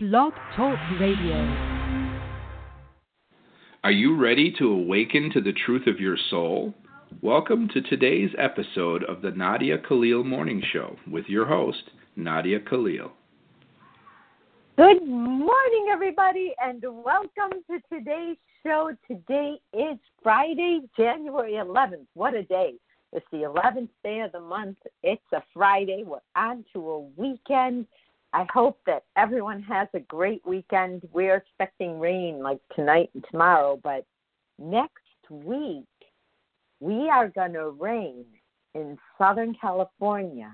Blog Talk Radio. Are you ready to awaken to the truth of your soul? Welcome to today's episode of the Nadia Khalil Morning Show with your host, Nadia Khalil. Good morning, everybody, and welcome to today's show. Today is Friday, January 11th. What a day! It's the 11th day of the month. It's a Friday. We're on to a weekend. I hope that everyone has a great weekend. We're expecting rain like tonight and tomorrow, but next week we are going to rain in Southern California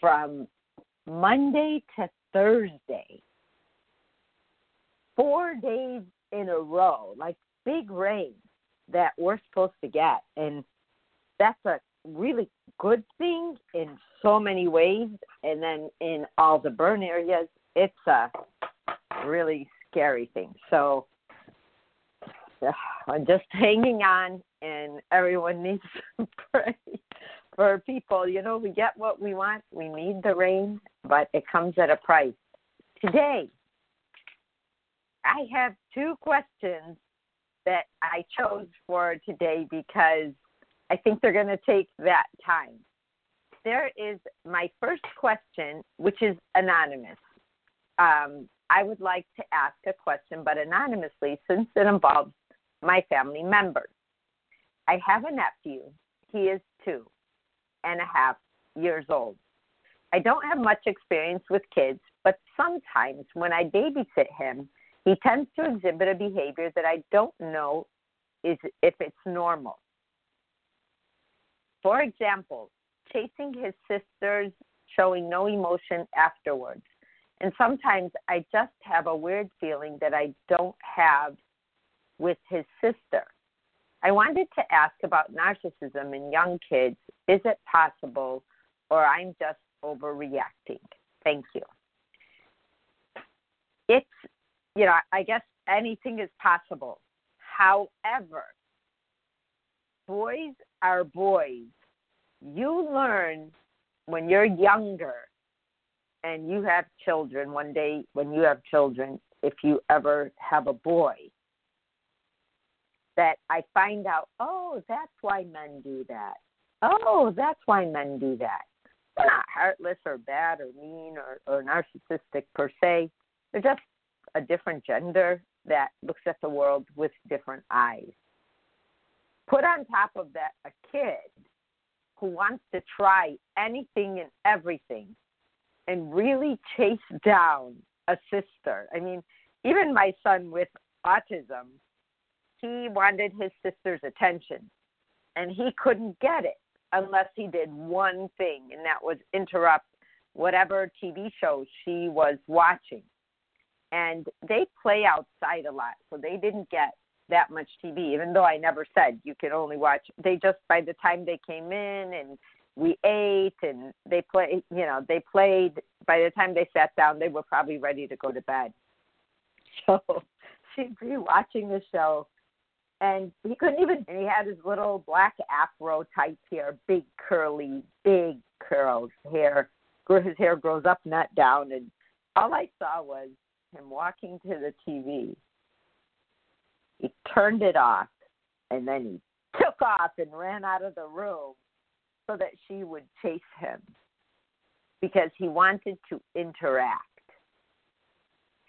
from Monday to Thursday. Four days in a row, like big rain that we're supposed to get. And that's a really good thing in so many ways. And then in all the burn areas, it's a really scary thing. So I'm just hanging on, and everyone needs to pray for people. You know, we get what we want, we need the rain, but it comes at a price. Today, I have two questions that I chose for today because I think they're going to take that time. There is my first question, which is anonymous. Um, I would like to ask a question, but anonymously, since it involves my family members. I have a nephew. He is two and a half years old. I don't have much experience with kids, but sometimes when I babysit him, he tends to exhibit a behavior that I don't know is if it's normal. For example, chasing his sisters, showing no emotion afterwards. And sometimes I just have a weird feeling that I don't have with his sister. I wanted to ask about narcissism in young kids. Is it possible, or I'm just overreacting? Thank you. It's, you know, I guess anything is possible. However, boys are boys. You learn when you're younger and you have children one day when you have children if you ever have a boy that I find out, oh, that's why men do that. Oh, that's why men do that. They're not heartless or bad or mean or, or narcissistic per se. They're just a different gender that looks at the world with different eyes. Put on top of that a kid who wants to try anything and everything and really chase down a sister. I mean, even my son with autism, he wanted his sister's attention and he couldn't get it unless he did one thing and that was interrupt whatever TV show she was watching. And they play outside a lot, so they didn't get that much TV, even though I never said you could only watch. They just, by the time they came in and we ate and they played, you know, they played, by the time they sat down, they were probably ready to go to bed. So she'd be watching the show and he couldn't even and he had his little black afro type hair big curly big curls hair his hair grows up not down and all i saw was him walking to the tv he turned it off and then he took off and ran out of the room so that she would chase him because he wanted to interact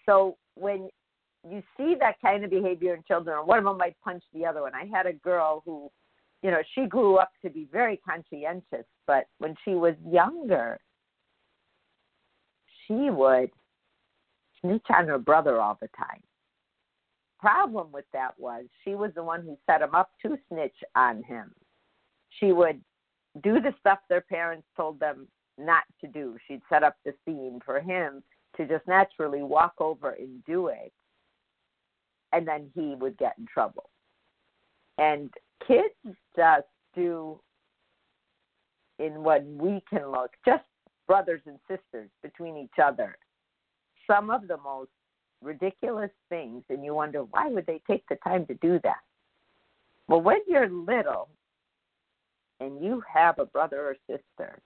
so when you see that kind of behavior in children, or one of them might punch the other one. I had a girl who, you know, she grew up to be very conscientious, but when she was younger, she would snitch on her brother all the time. Problem with that was she was the one who set him up to snitch on him. She would do the stuff their parents told them not to do. She'd set up the scene for him to just naturally walk over and do it and then he would get in trouble. And kids just do, in what we can look, just brothers and sisters between each other, some of the most ridiculous things, and you wonder why would they take the time to do that? Well, when you're little and you have a brother or sister,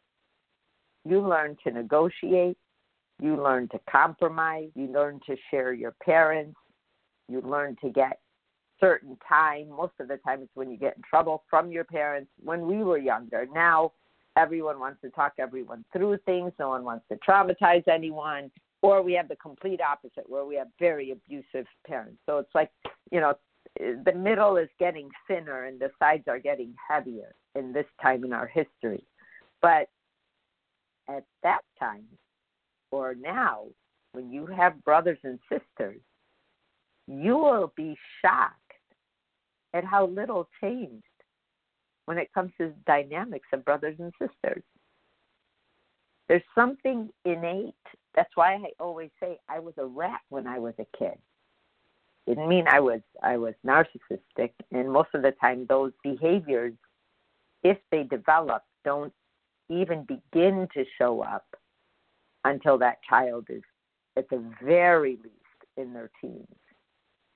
you learn to negotiate, You learn to compromise. You learn to share your parents. You learn to get certain time. Most of the time, it's when you get in trouble from your parents. When we were younger, now everyone wants to talk everyone through things. No one wants to traumatize anyone. Or we have the complete opposite, where we have very abusive parents. So it's like, you know, the middle is getting thinner and the sides are getting heavier in this time in our history. But at that time, or now, when you have brothers and sisters, you will be shocked at how little changed when it comes to dynamics of brothers and sisters. There's something innate. That's why I always say I was a rat when I was a kid. Didn't mean I was I was narcissistic, and most of the time those behaviors, if they develop, don't even begin to show up until that child is at the very least in their teens,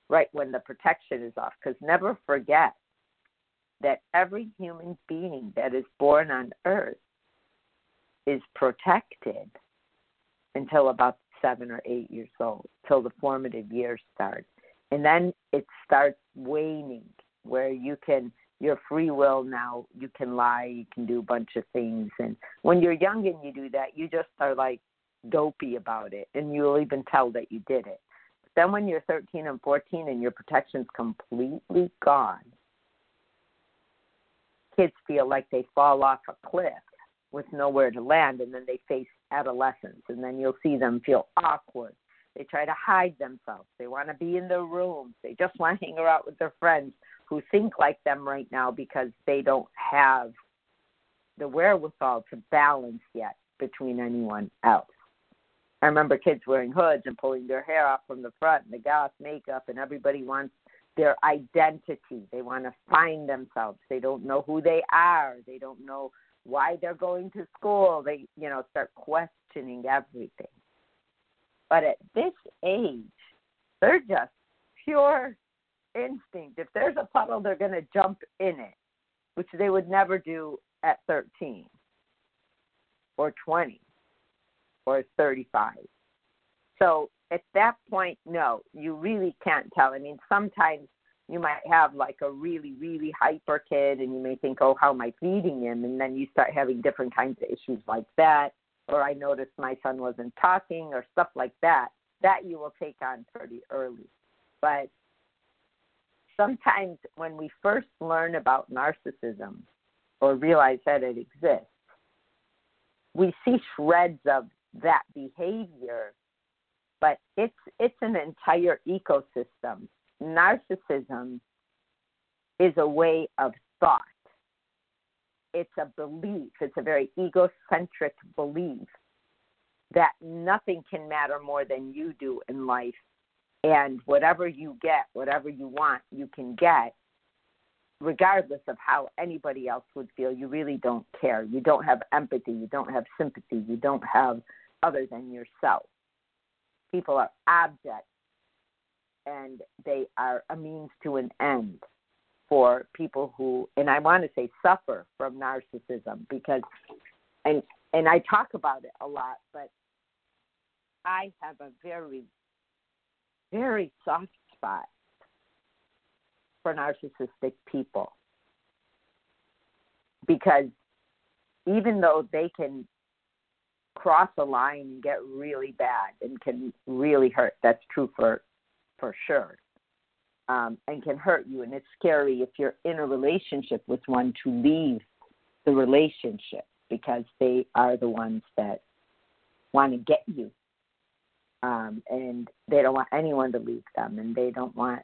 right when the protection is off. Because never forget that every human being that is born on earth is protected until about seven or eight years old, till the formative years start. And then it starts waning where you can your free will now you can lie you can do a bunch of things. And when you're young and you do that you just are like dopey about it and you'll even tell that you did it. But then when you're 13 and 14 and your protection's completely gone kids feel like they fall off a cliff with nowhere to land and then they face adolescence and then you'll see them feel awkward they try to hide themselves they want to be in their rooms they just want to hang around with their friends who think like them right now because they don't have the wherewithal to balance yet between anyone else. I remember kids wearing hoods and pulling their hair out from the front and the goth makeup and everybody wants their identity. They want to find themselves. They don't know who they are. They don't know why they're going to school. They, you know, start questioning everything. But at this age, they're just pure instinct. If there's a puddle, they're going to jump in it, which they would never do at 13 or 20 or 35. So at that point, no, you really can't tell. I mean, sometimes you might have like a really, really hyper kid and you may think, oh, how am I feeding him? And then you start having different kinds of issues like that. Or I noticed my son wasn't talking or stuff like that. That you will take on pretty early. But sometimes when we first learn about narcissism or realize that it exists, we see shreds of that behavior, but it's it's an entire ecosystem. Narcissism is a way of thought. It's a belief. It's a very egocentric belief that nothing can matter more than you do in life and whatever you get, whatever you want, you can get, regardless of how anybody else would feel. You really don't care. You don't have empathy. You don't have sympathy. You don't have other than yourself. People are objects and they are a means to an end for people who and I want to say suffer from narcissism because and and I talk about it a lot, but I have a very very soft spot for narcissistic people. Because even though they can cross a line and get really bad and can really hurt that's true for for sure um, and can hurt you and it's scary if you're in a relationship with one to leave the relationship because they are the ones that want to get you um, and they don't want anyone to leave them, and they don't want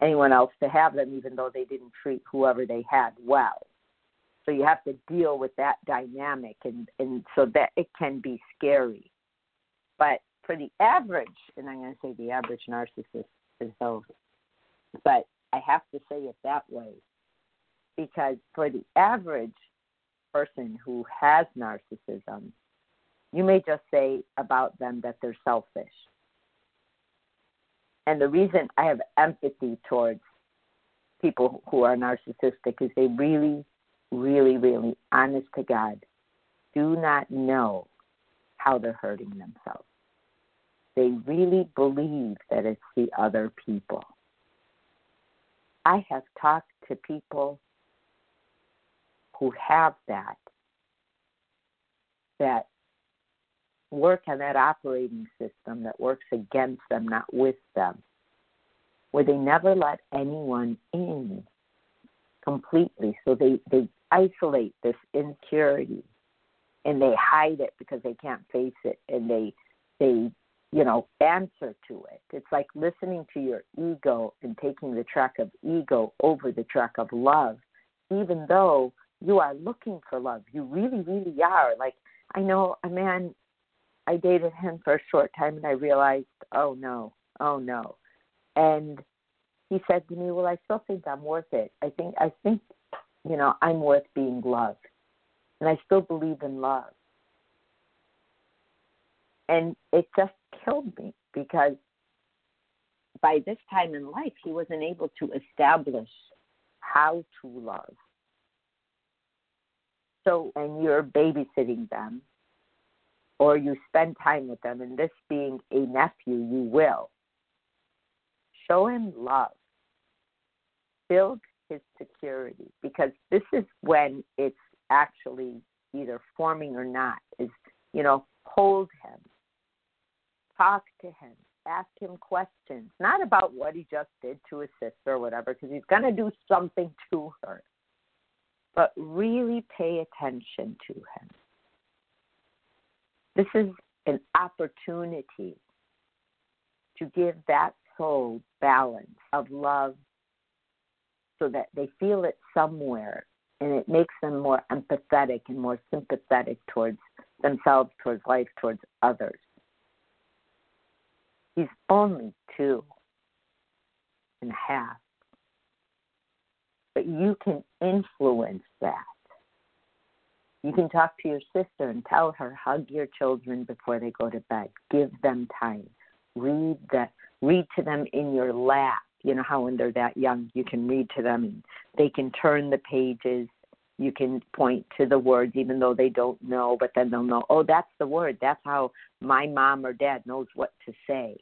anyone else to have them, even though they didn't treat whoever they had well. So you have to deal with that dynamic, and and so that it can be scary. But for the average, and I'm going to say the average narcissist is those, but I have to say it that way because for the average person who has narcissism, you may just say about them that they're selfish. And the reason I have empathy towards people who are narcissistic is they really, really, really, honest to God, do not know how they're hurting themselves. They really believe that it's the other people. I have talked to people who have that, that work on that operating system that works against them, not with them, where they never let anyone in completely. So they, they isolate this insecurity and they hide it because they can't face it and they they you know answer to it. It's like listening to your ego and taking the track of ego over the track of love even though you are looking for love. You really really are. Like i know a man i dated him for a short time and i realized oh no oh no. And he said to me well i still think i'm worth it. I think i think you know i'm worth being loved. And I still believe in love. And it just killed me because by this time in life, he wasn't able to establish how to love. So, and you're babysitting them, or you spend time with them, and this being a nephew, you will. Show him love. Build his security because this is when it's actually either forming or not is you know hold him talk to him ask him questions not about what he just did to his sister or whatever because he's going to do something to her but really pay attention to him this is an opportunity to give that soul balance of love so that they feel it somewhere and it makes them more empathetic and more sympathetic towards themselves, towards life, towards others. He's only two and a half. But you can influence that. You can talk to your sister and tell her, hug your children before they go to bed. Give them time. Read that read to them in your lap you know how when they're that young you can read to them and they can turn the pages you can point to the words even though they don't know but then they'll know oh that's the word. That's how my mom or dad knows what to say.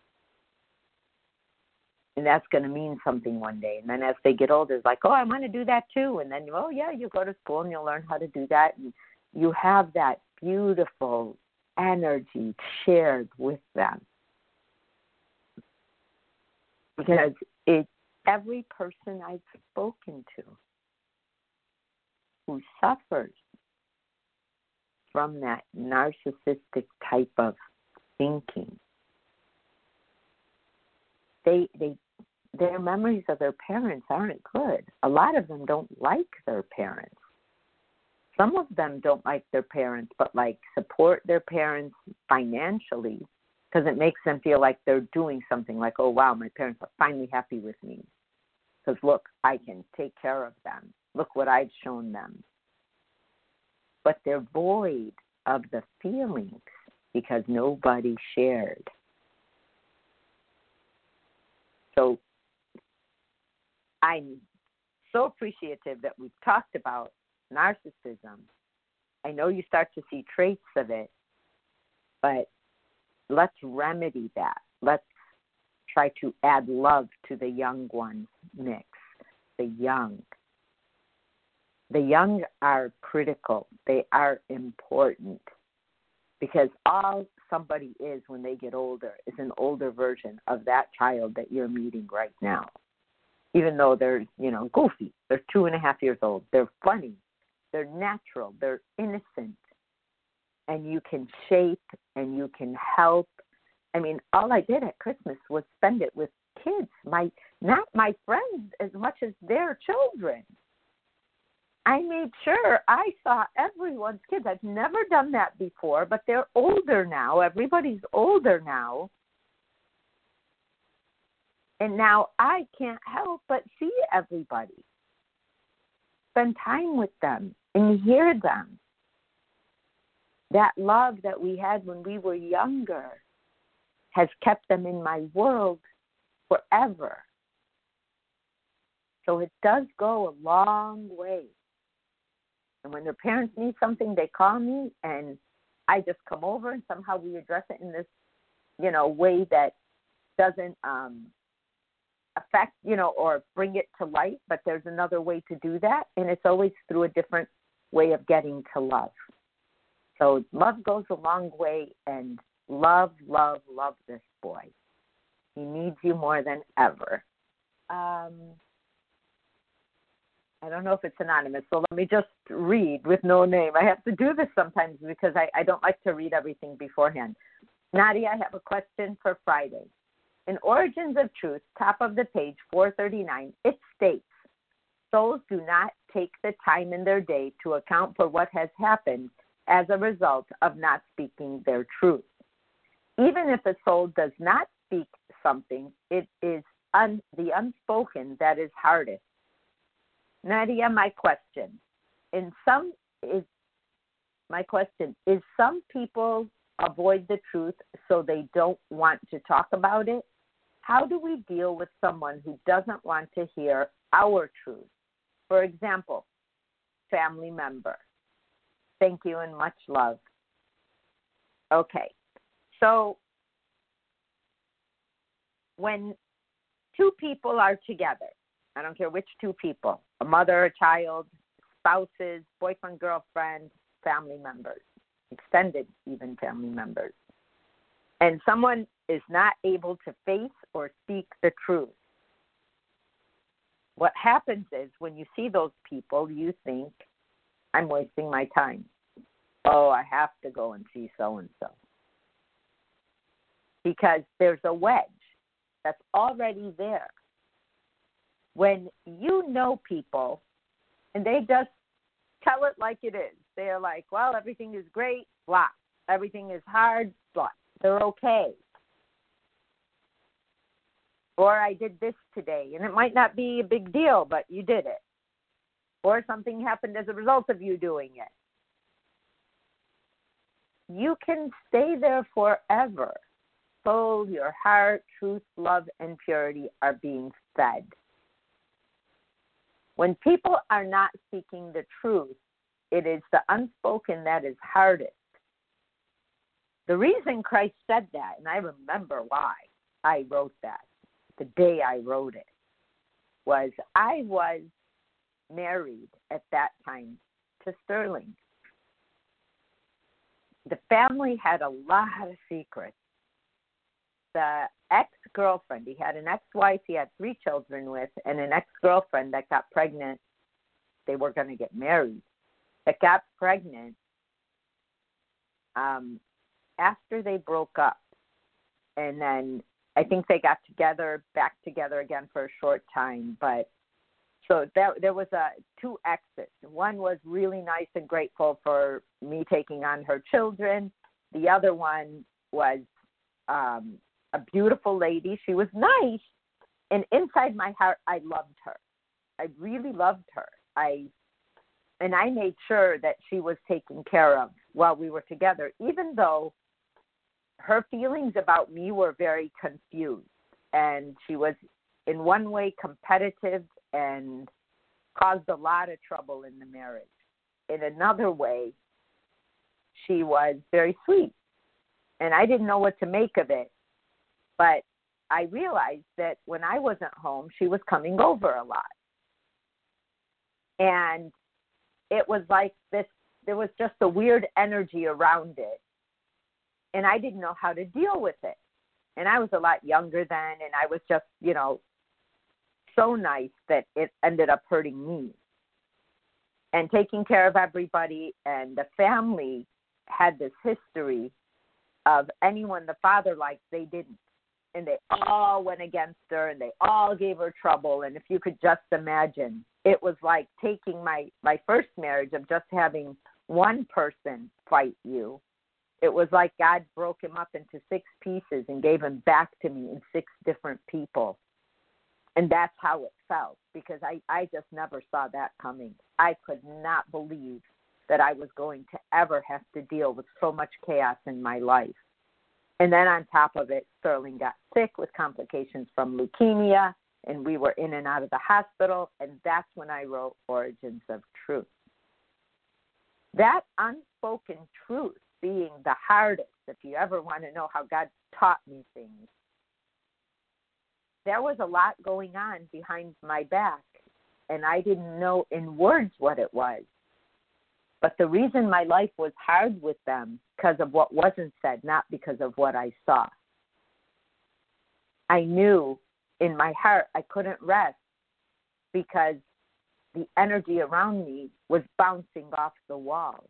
And that's going to mean something one day. And then as they get older it's like oh i want to do that too. And then oh yeah you go to school and you'll learn how to do that. And you have that beautiful energy shared with them. Because it every person I've spoken to who suffers from that narcissistic type of thinking they they their memories of their parents aren't good a lot of them don't like their parents some of them don't like their parents but like support their parents financially because it makes them feel like they're doing something like, oh, wow, my parents are finally happy with me. Because look, I can take care of them. Look what I've shown them. But they're void of the feelings because nobody shared. So I'm so appreciative that we've talked about narcissism. I know you start to see traits of it, but let's remedy that. Let's try to add love to the young ones mix. The young. The young are critical. They are important because all somebody is when they get older is an older version of that child that you're meeting right now. Even though they're, you know, goofy. They're two and a half years old. They're funny. They're natural. They're innocent and you can shape and you can help. I mean, all I did at Christmas was spend it with kids, my not my friends as much as their children. I made sure I saw everyone's kids. I've never done that before, but they're older now. Everybody's older now. And now I can't help but see everybody. Spend time with them and hear them that love that we had when we were younger has kept them in my world forever. So it does go a long way. And when their parents need something, they call me, and I just come over, and somehow we address it in this you know, way that doesn't um, affect, you know, or bring it to light, but there's another way to do that, and it's always through a different way of getting to love. So love goes a long way, and love, love, love this boy. He needs you more than ever. Um, I don't know if it's anonymous, so let me just read with no name. I have to do this sometimes because I, I don't like to read everything beforehand. Nadia, I have a question for Friday. In Origins of Truth, top of the page 439, it states souls do not take the time in their day to account for what has happened as a result of not speaking their truth. Even if a soul does not speak something, it is un- the unspoken that is hardest. Nadia, my question. In some is my question is some people avoid the truth so they don't want to talk about it? How do we deal with someone who doesn't want to hear our truth? For example, family member. Thank you and much love. Okay. So when two people are together, I don't care which two people, a mother, a child, spouses, boyfriend, girlfriend, family members, extended even family members. And someone is not able to face or speak the truth. What happens is when you see those people, you think, I'm wasting my time. Oh, I have to go and see so and so. Because there's a wedge that's already there. When you know people and they just tell it like it is, they're like, well, everything is great, blah. Everything is hard, blah. They're okay. Or I did this today, and it might not be a big deal, but you did it. Or something happened as a result of you doing it. You can stay there forever. Soul, your heart, truth, love, and purity are being fed. When people are not seeking the truth, it is the unspoken that is hardest. The reason Christ said that, and I remember why I wrote that, the day I wrote it, was I was married at that time to Sterling. The family had a lot of secrets. The ex girlfriend, he had an ex wife he had three children with, and an ex girlfriend that got pregnant. They were going to get married that got pregnant um, after they broke up. And then I think they got together, back together again for a short time. But so that, there was a two exits. One was really nice and grateful for me taking on her children. The other one was um, a beautiful lady. She was nice, and inside my heart, I loved her. I really loved her. I and I made sure that she was taken care of while we were together, even though her feelings about me were very confused. And she was, in one way, competitive and caused a lot of trouble in the marriage. In another way, she was very sweet. And I didn't know what to make of it. But I realized that when I wasn't home, she was coming over a lot. And it was like this there was just a weird energy around it. And i didn't know how to deal with it. And i was a lot younger then and i was just you know so nice that it ended up hurting me. And taking care of everybody and the family had this history of anyone the father liked they didn't and they all went against her and they all gave her trouble. And if you could just imagine it was like taking my my first marriage of just having one person fight you. It was like god broke him up into six pieces and gave him back to me in six different people. And that's how it felt because i i just never saw that coming. I could not believe that i was going to ever have to deal with so much chaos in my life and then on top of it sterling got sick with complications from leukemia and we were in and out of the hospital, and that's when I wrote Origins of Truth. That unspoken truth being the hardest, if you ever want to know how God taught me things, there was a lot going on behind my back, and I didn't know in words what it was. But the reason my life was hard with them because of what wasn't said, not because of what I saw. I knew in my heart I couldn't rest because the energy around me was bouncing off the walls.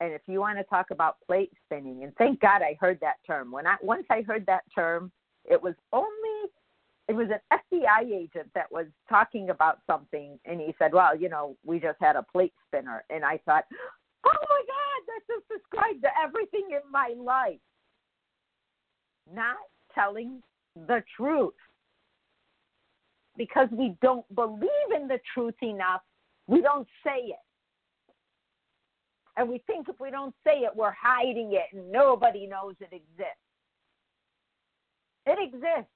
And if you want to talk about plate spinning, and thank God I heard that term. When I once I heard that term, it was only it was an FBI agent that was talking about something, and he said, "Well, you know, we just had a plate spinner," and I thought, "Oh my God, that just describes everything in my life." Not telling the truth because we don't believe in the truth enough, we don't say it. And we think if we don't say it, we're hiding it and nobody knows it exists. It exists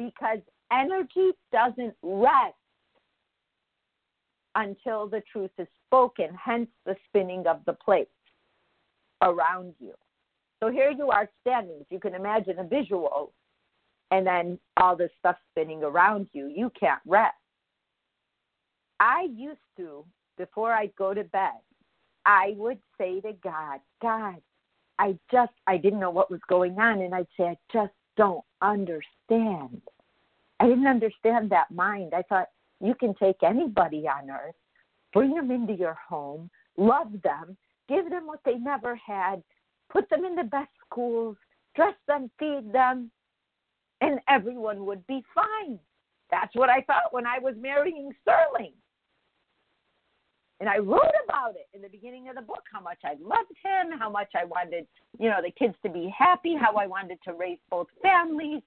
because energy doesn't rest until the truth is spoken, hence the spinning of the plates around you. So here you are standing. If you can imagine a visual, and then all this stuff spinning around you, you can't rest. I used to, before I'd go to bed, I would say to God, God, I just, I didn't know what was going on. And I'd say, I just don't understand. I didn't understand that mind. I thought you can take anybody on earth, bring them into your home, love them, give them what they never had, put them in the best schools, dress them, feed them, and everyone would be fine. That's what I thought when I was marrying Sterling. And I wrote about it in the beginning of the book how much I loved him, how much I wanted, you know, the kids to be happy, how I wanted to raise both families.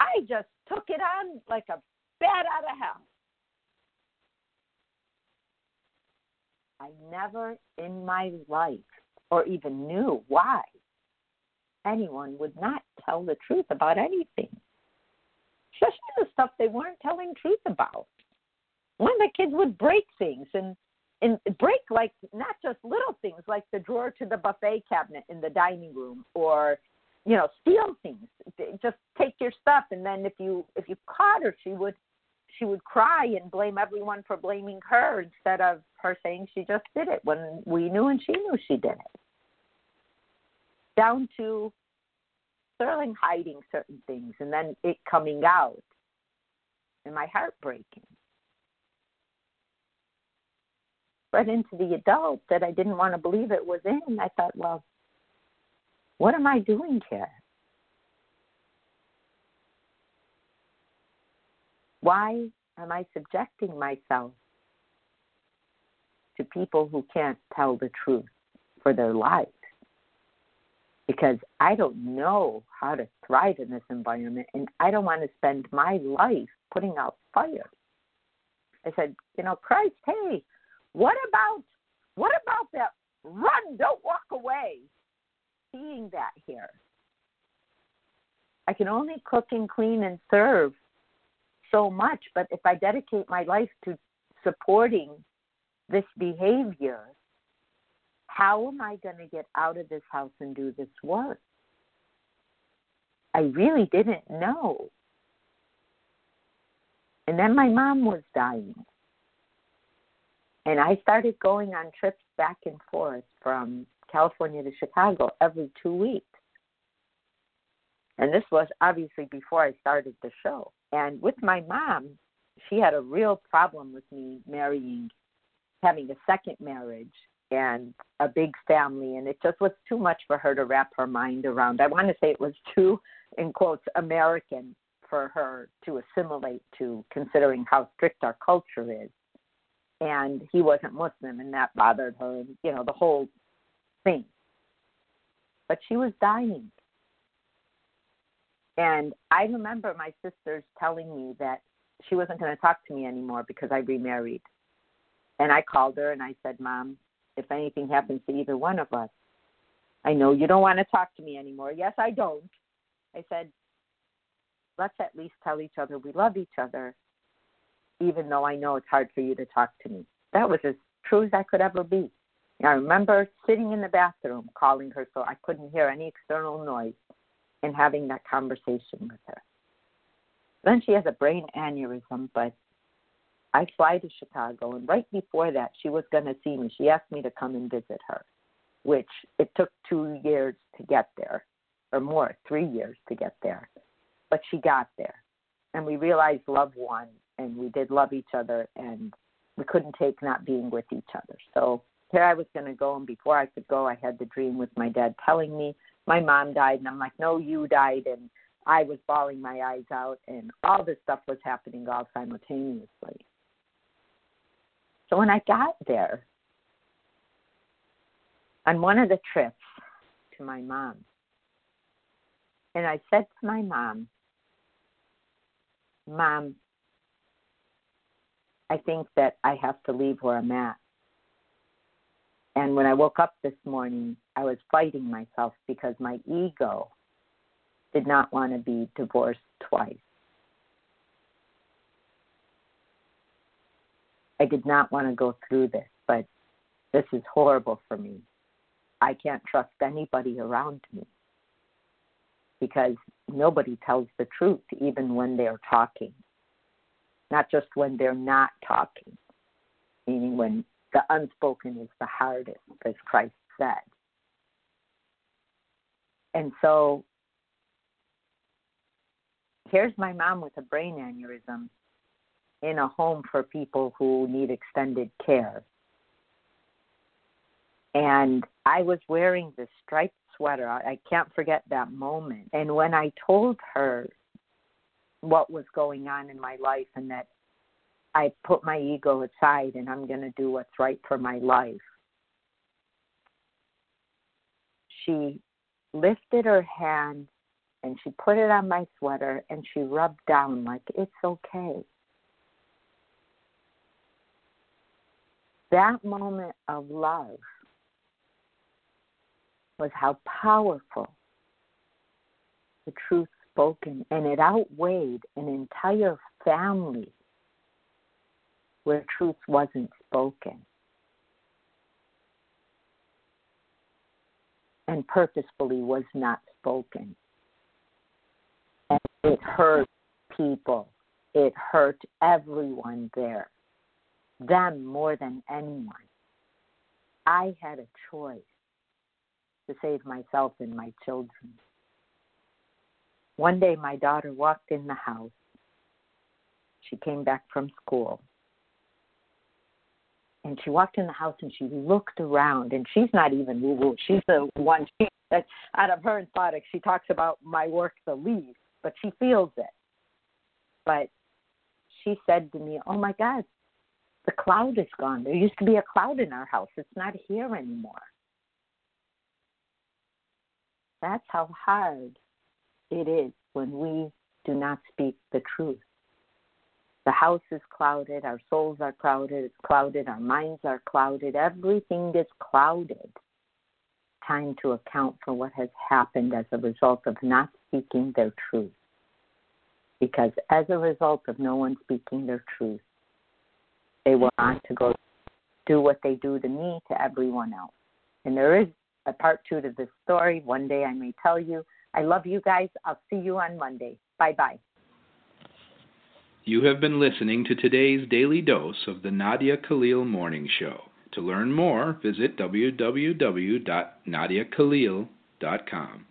I just took it on like a bat out of hell. I never in my life or even knew why anyone would not tell the truth about anything, especially the stuff they weren't telling truth about. One of the kids would break things and and break like not just little things like the drawer to the buffet cabinet in the dining room or you know steal things just take your stuff and then if you if you caught her she would she would cry and blame everyone for blaming her instead of her saying she just did it when we knew and she knew she did it down to Sterling hiding certain things and then it coming out and my heart breaking. But into the adult that I didn't want to believe it was in, I thought, well, what am I doing here? Why am I subjecting myself to people who can't tell the truth for their lives? because I don't know how to thrive in this environment and I don't want to spend my life putting out fires. I said, you know, Christ, hey, what about what about that run, don't walk away? Seeing that here. I can only cook and clean and serve so much, but if I dedicate my life to supporting this behavior, how am I going to get out of this house and do this work? I really didn't know. And then my mom was dying. And I started going on trips back and forth from California to Chicago every two weeks. And this was obviously before I started the show. And with my mom, she had a real problem with me marrying, having a second marriage and a big family and it just was too much for her to wrap her mind around. I want to say it was too in quotes American for her to assimilate to considering how strict our culture is. And he wasn't Muslim and that bothered her and you know the whole thing. But she was dying. And I remember my sisters telling me that she wasn't going to talk to me anymore because I remarried. And I called her and I said, Mom, if anything happens to either one of us. I know you don't want to talk to me anymore. Yes, I don't. I said, let's at least tell each other we love each other, even though I know it's hard for you to talk to me. That was as true as I could ever be. I remember sitting in the bathroom calling her so I couldn't hear any external noise and having that conversation with her. Then she has a brain aneurysm, but I fly to Chicago, and right before that, she was going to see me. She asked me to come and visit her, which it took two years to get there, or more, three years to get there. But she got there, and we realized love won, and we did love each other, and we couldn't take not being with each other. So here I was going to go, and before I could go, I had the dream with my dad telling me my mom died, and I'm like, no, you died, and I was bawling my eyes out, and all this stuff was happening all simultaneously. So when I got there, on one of the trips to my mom, and I said to my mom, Mom, I think that I have to leave where I'm at. And when I woke up this morning, I was fighting myself because my ego did not want to be divorced twice. I did not want to go through this, but this is horrible for me. I can't trust anybody around me because nobody tells the truth, even when they're talking, not just when they're not talking, meaning when the unspoken is the hardest, as Christ said. And so here's my mom with a brain aneurysm in a home for people who need extended care. And I was wearing this striped sweater. I can't forget that moment. And when I told her what was going on in my life and that I put my ego aside and I'm going to do what's right for my life, she lifted her hand and she put it on my sweater and she rubbed down like it's okay. that moment of love was how powerful the truth spoken, and it outweighed an entire family where truth wasn't spoken. And purposefully was not spoken. And it hurt people. It hurt everyone there them more than anyone. I had a choice to save myself and my children. One day, my daughter walked in the house. She came back from school. And she walked in the house and she looked around, and she's not even woo woo. She's the one she, out of her and she talks about my work the least, but she feels it. But she said to me, Oh my God, the cloud is gone. There used to be a cloud in our house. It's not here anymore. That's how hard it is when we do not speak the truth. The house is clouded, our souls are clouded, it's clouded, our minds are clouded, everything is clouded. Time to account for what has happened as a result of not speaking their truth. Because as a result of no one speaking their truth, they will want to go do what they do to me to everyone else. And there is a part two to this story. One day I may tell you. I love you guys. I'll see you on Monday. Bye bye. You have been listening to today's daily dose of the Nadia Khalil Morning Show. To learn more, visit www.nadiakhalil.com.